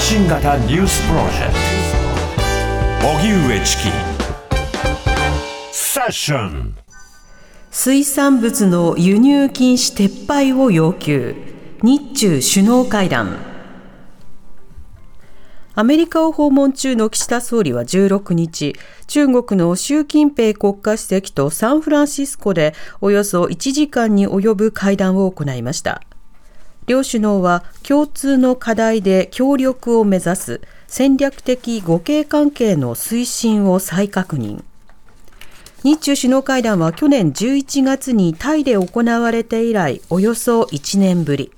信型ニュースプロジェクト。荻上チキ。セッション。水産物の輸入禁止撤廃を要求。日中首脳会談。アメリカを訪問中の岸田総理は16日、中国の習近平国家主席とサンフランシスコでおよそ1時間に及ぶ会談を行いました。両首脳は共通の課題で協力を目指す戦略的互恵関係の推進を再確認。日中首脳会談は去年11月にタイで行われて以来およそ1年ぶり。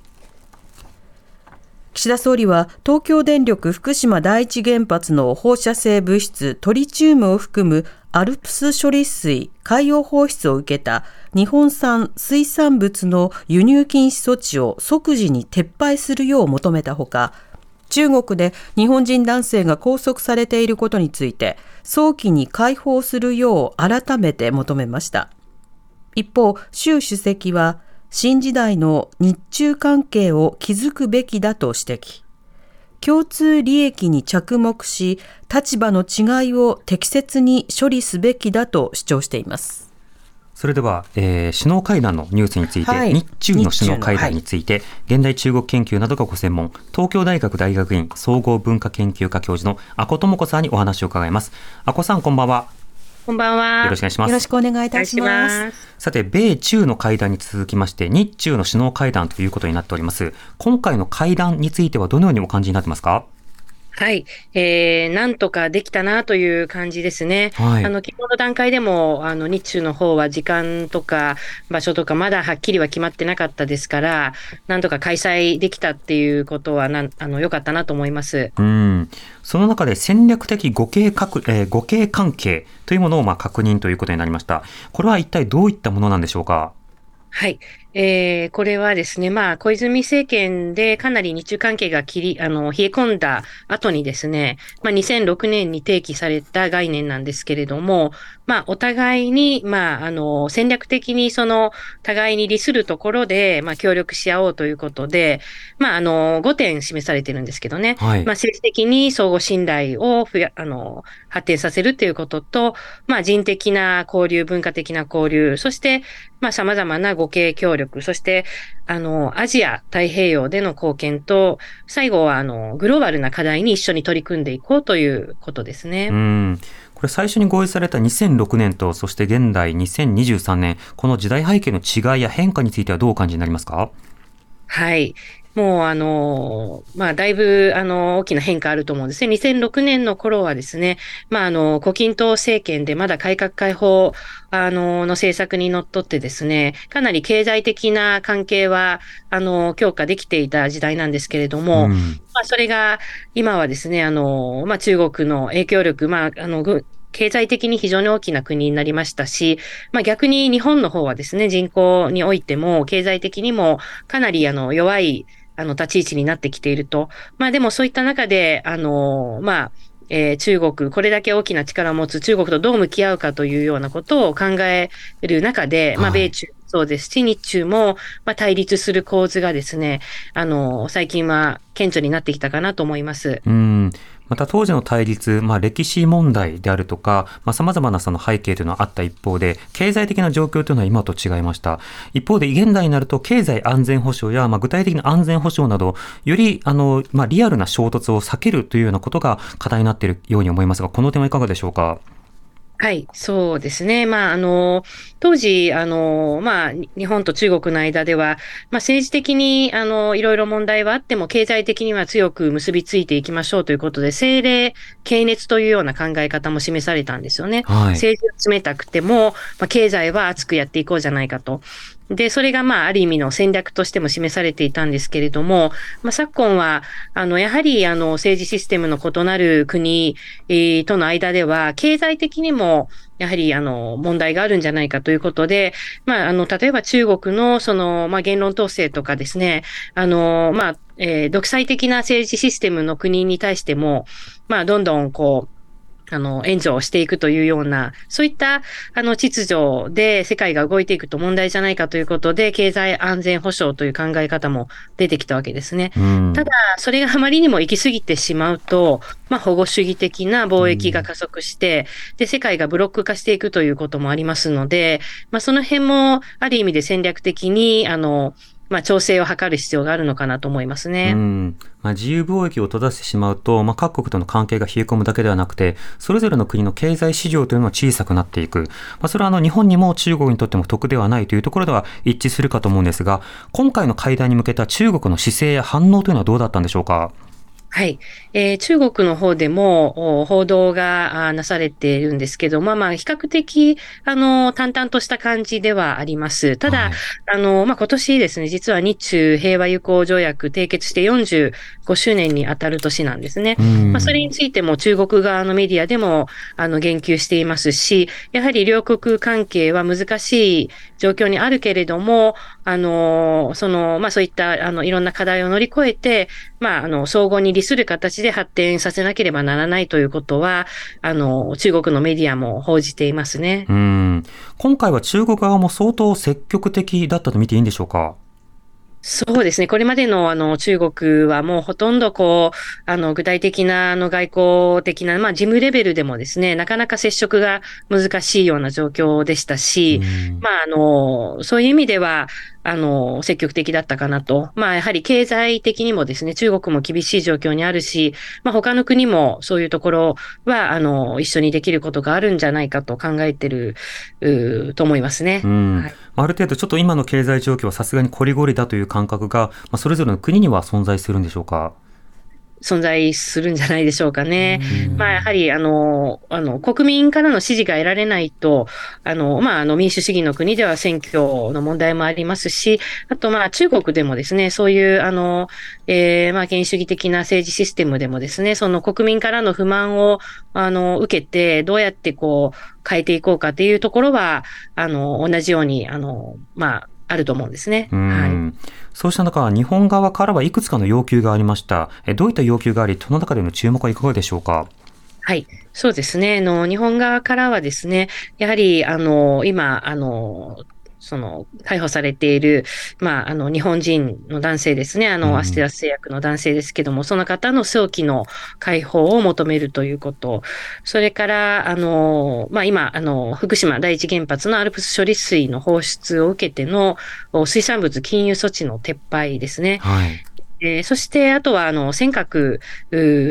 岸田総理は東京電力福島第一原発の放射性物質トリチウムを含むアルプス処理水海洋放出を受けた日本産水産物の輸入禁止措置を即時に撤廃するよう求めたほか中国で日本人男性が拘束されていることについて早期に解放するよう改めて求めました一方習主席は新時代の日中関係を築くべきだと指摘。共通利益に着目し、立場の違いを適切に処理すべきだと主張しています。それでは、えー、首脳会談のニュースについて、はい、日中の首脳会談について、はい、現代中国研究などがご専門、東京大学大学院総合文化研究科教授の阿古智子さんにお話を伺います。阿古さん、こんばんは。こんばんは。よろしくお願いします。よろしくお願いいたします。ますさて、米中の会談に続きまして、日中の首脳会談ということになっております。今回の会談についてはどのようにお感じになってますか？はい。えー、なんとかできたなという感じですね。はい、あの、昨日の段階でも、あの、日中の方は時間とか場所とかまだはっきりは決まってなかったですから、なんとか開催できたっていうことはな、あの、良かったなと思います。うん。その中で戦略的互恵かく、えー、互恵関係というものをまあ確認ということになりました。これは一体どういったものなんでしょうか？はい。えー、これはですね、まあ、小泉政権でかなり日中関係が切り、あの、冷え込んだ後にですね、まあ、2006年に提起された概念なんですけれども、まあ、お互いに、まあ、あの、戦略的にその、互いに利するところで、まあ、協力し合おうということで、まあ、あの、5点示されてるんですけどね、はい、まあ、政治的に相互信頼をふや、あの、発展させるということと、まあ、人的な交流、文化的な交流、そして、まあ、様々な互恵協力力、そして、あの、アジア太平洋での貢献と、最後は、あの、グローバルな課題に一緒に取り組んでいこうということですね。うんこれ最初に合意された2006年と、そして現代2023年、この時代背景の違いや変化についてはどうお感じになりますか？はい。もうあの、まあ、だいぶあの、大きな変化あると思うんですね。2006年の頃はですね、まあ、あの、胡錦涛政権でまだ改革開放、あの、の政策にのっとってですね、かなり経済的な関係は、あの、強化できていた時代なんですけれども、うん、まあ、それが、今はですね、あの、まあ、中国の影響力、まあ、あの、経済的に非常に大きな国になりましたし、まあ逆に日本の方はですね、人口においても経済的にもかなりあの弱いあの、立ち位置になってきていると。まあでもそういった中で、あの、まあ、えー、中国、これだけ大きな力を持つ中国とどう向き合うかというようなことを考える中で、まあ、米中そうですし、日中も、まあ、対立する構図がですね、あの、最近は顕著になってきたかなと思います。うん。また当時の対立、まあ、歴史問題であるとか、まあ、様々なその背景というのはあった一方で、経済的な状況というのは今と違いました。一方で、現代になると経済安全保障や、まあ、具体的な安全保障など、より、あの、まあ、リアルな衝突を避けるというようなことが課題になっているように思いますが、この点はいかがでしょうか？はい、そうですね。まあ、あの、当時、あの、まあ、日本と中国の間では、まあ、政治的に、あの、いろいろ問題はあっても、経済的には強く結びついていきましょうということで、政令、経熱というような考え方も示されたんですよね。はい、政治は冷たくても、まあ、経済は熱くやっていこうじゃないかと。で、それがまあ、ある意味の戦略としても示されていたんですけれども、まあ、昨今は、あの、やはり、あの、政治システムの異なる国、えー、との間では、経済的にも、やはり、あの、問題があるんじゃないかということで、まあ、あの、例えば中国の、その、まあ、言論統制とかですね、あの、まあ、えー、独裁的な政治システムの国に対しても、まあ、どんどん、こう、あの、援助をしていくというような、そういった、あの、秩序で世界が動いていくと問題じゃないかということで、経済安全保障という考え方も出てきたわけですね。ただ、それがあまりにも行き過ぎてしまうと、まあ、保護主義的な貿易が加速して、で、世界がブロック化していくということもありますので、まあ、その辺も、ある意味で戦略的に、あの、まあ、調整を図る必要があるのかなと思いますね。うんまあ、自由貿易を閉ざしてしまうと、まあ、各国との関係が冷え込むだけではなくて、それぞれの国の経済市場というのは小さくなっていく。まあ、それはあの日本にも中国にとっても得ではないというところでは一致するかと思うんですが、今回の会談に向けた中国の姿勢や反応というのはどうだったんでしょうか？はい。えー、中国の方でも報道がなされているんですけど、まあまあ、比較的、あの、淡々とした感じではあります。ただ、はい、あの、まあ今年ですね、実は日中平和友好条約締結して45周年に当たる年なんですね。まあそれについても中国側のメディアでも、あの、言及していますし、やはり両国関係は難しい状況にあるけれども、あの、その、まあそういった、あの、いろんな課題を乗り越えて、まあ、あの、相互に利する形で発展させなければならないということは、あの、中国のメディアも報じていますね。うん。今回は中国側も相当積極的だったと見ていいんでしょうか？そうですね。これまでのあの中国はもうほとんどこう、あの具体的なあの外交的な、まあ事務レベルでもですね、なかなか接触が難しいような状況でしたし、まああの、そういう意味では、あの、積極的だったかなと。まあ、やはり経済的にもですね、中国も厳しい状況にあるし、まあ、他の国もそういうところは、あの、一緒にできることがあるんじゃないかと考えてる、と思いますね。はい、ある程度、ちょっと今の経済状況はさすがにこりごりだという感覚が、まあ、それぞれの国には存在するんでしょうか？存在するんじゃないでしょうかね。まあ、やはり、あの、あの、国民からの支持が得られないと、あの、まあ、あの、民主主義の国では選挙の問題もありますし、あと、まあ、中国でもですね、そういう、あの、えー、まあ、権威主義的な政治システムでもですね、その国民からの不満を、あの、受けて、どうやってこう、変えていこうかっていうところは、あの、同じように、あの、まあ、あると思うんですね。はい。そうした中、日本側からはいくつかの要求がありました。どういった要求があり、その中での注目はいかがでしょうか？はい。そうですね。あの、日本側からはですね、やはり、あの、今、あの、その、逮捕されている、まあ、あの、日本人の男性ですね。あの、アステラス製薬の男性ですけども、その方の早期の解放を求めるということ。それから、あの、まあ、今、あの、福島第一原発のアルプス処理水の放出を受けての水産物禁輸措置の撤廃ですね。はい。えー、そして、あとは、あの、尖閣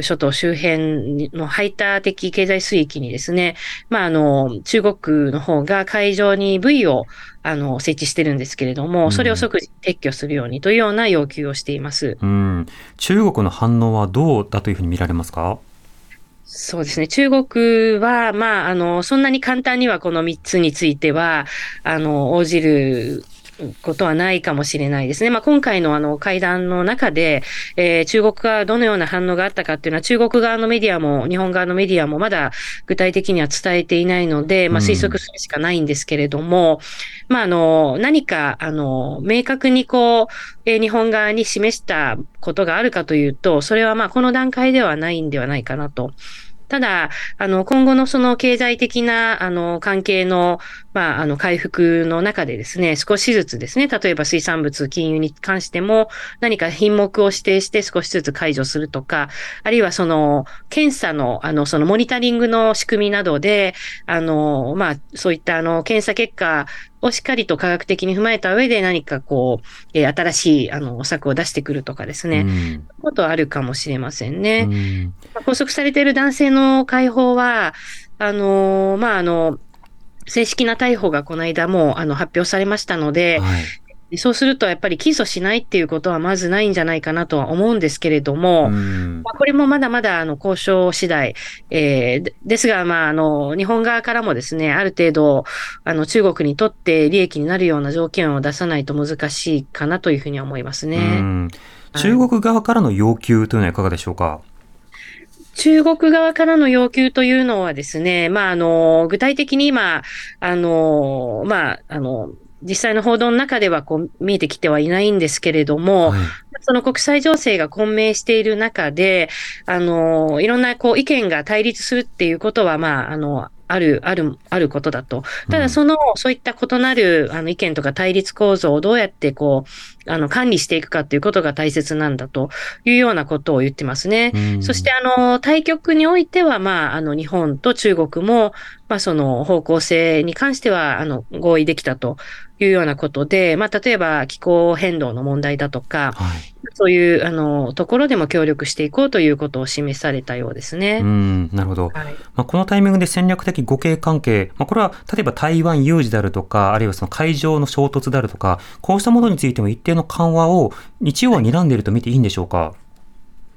諸島周辺の排他的経済水域にですね、まあ、あの、中国の方が海上にブイを、あの、設置してるんですけれども、それを即時撤去するようにというような要求をしています。うん。中国の反応はどうだというふうに見られますか？そうですね。中国は、まあ、あの、そんなに簡単にはこの3つについては、あの、応じることはないかもしれないですね。まあ、今回のあの会談の中で、えー、中国側どのような反応があったかっていうのは中国側のメディアも日本側のメディアもまだ具体的には伝えていないので、まあ、推測するしかないんですけれども、うん、まあ、あの、何か、あの、明確にこう、えー、日本側に示したことがあるかというと、それはまあ、この段階ではないんではないかなと。ただ、あの、今後のその経済的な、あの、関係の、まあ、あの、回復の中でですね、少しずつですね、例えば水産物金融に関しても、何か品目を指定して少しずつ解除するとか、あるいはその、検査の、あの、そのモニタリングの仕組みなどで、あの、まあ、そういったあの、検査結果をしっかりと科学的に踏まえた上で何かこう、えー、新しいあの策を出してくるとかですね、うん、ことあるかもしれませんね。うん、拘束されている男性の解放は、あのー、まあ、あの、正式な逮捕がこの間もあの発表されましたので、はい、そうするとやっぱり起訴しないっていうことはまずないんじゃないかなとは思うんですけれども、まあ、これもまだまだあの交渉次第、えー、ですが、まあ、あの、日本側からもですね、ある程度、あの、中国にとって利益になるような条件を出さないと難しいかなというふうに思いますね。中国側からの要求というのはいかがでしょうか、中国側からの要求というのはですね、まあ、あの、具体的に今、あの、まあ、あの、実際の報道の中ではこう見えてきてはいないんですけれども、はい、その国際情勢が混迷している中で、あの、いろんなこう意見が対立するっていうことは、まあ、あの、ある、ある、あることだと。ただ、その、そういった異なる、あの、意見とか対立構造をどうやって、こう、あの、管理していくかっていうことが大切なんだというようなことを言ってますね。うんそして、あの、対局においては、まあ、あの、日本と中国も、まあ、その方向性に関しては、あの、合意できたというようなことで、まあ、例えば気候変動の問題だとか、はい。そういう、あの、ところでも協力していこうということを示されたようですね。うん、なるほど。はいまあ、このタイミングで戦略的互恵関係、まあ、これは例えば台湾有事であるとか、あるいはその海上の衝突であるとか、こうしたものについても一定の緩和を日曜は睨んでいると見ていいんでしょうか？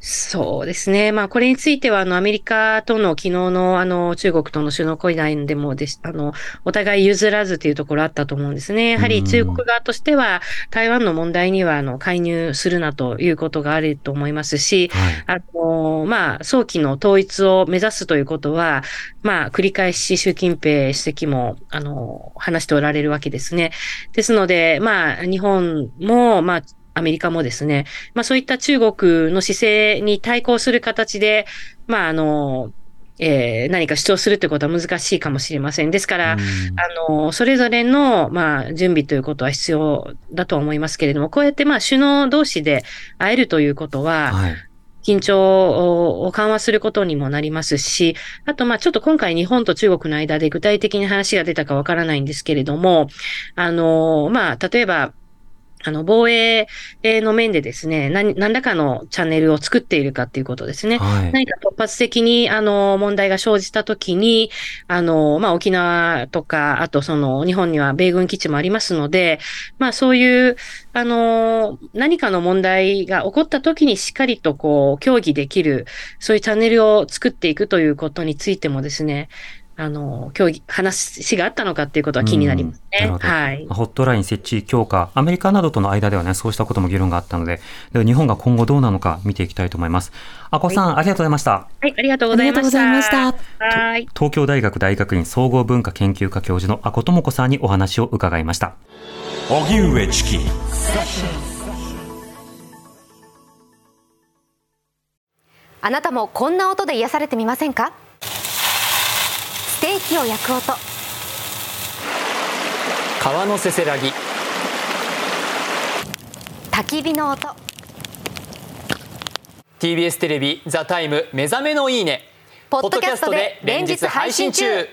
そうですね。まあ、これについては、あの、アメリカとの昨日の、あの、中国との首脳会談でもです、あの、お互い譲らずというところあったと思うんですね。やはり中国側としては、台湾の問題には、あの、介入するなということがあると思いますし、はい。あの、まあ、早期の統一を目指すということは、まあ、繰り返し習近平主席も、あの、話しておられるわけですね。ですので、まあ、日本も、まあ、アメリカもですね、まあそういった中国の姿勢に対抗する形で、まああの、えー何か主張するということは難しいかもしれません。ですから、うんあの、それぞれの、まあ、準備ということは必要だと思いますけれども、こうやって、まあ、首脳同士で会えるということは、はい。緊張を緩和することにもなりますし、あと、まあ、ちょっと今回日本と中国の間で具体的に話が出たかわからないんですけれども、あの、まあ、例えば、あの、防衛の面でですね、何何らかのチャンネルを作っているかっていうことですね。はい。何か突発的に、あの、問題が生じたときに、あの、まあ、沖縄とか、あとその、日本には米軍基地もありますので、まあ、そういう、あの、何かの問題が起こったときにしっかりとこう、協議できる、そういうチャンネルを作っていくということについてもですね、あの、協議、話があったのかっていうことは気になりますね。はい。ホットライン設置強化、アメリカなどとの間ではね、そうしたことも議論があったので、では日本が今後どうなのか見ていきたいと思います。あこさん、ありがとうございました。はい、ありがとうございました。ありがとうございましたはい。東京大学大学院総合文化研究科教授の阿古智子さんにお話を伺いました。荻上チキあなたもこんな音で癒されてみませんか？を焼く音。川のせせらぎ。焚き火の音。TBS テレビ「ザタイム目覚めのいいね」ポッドキャストで連日配信中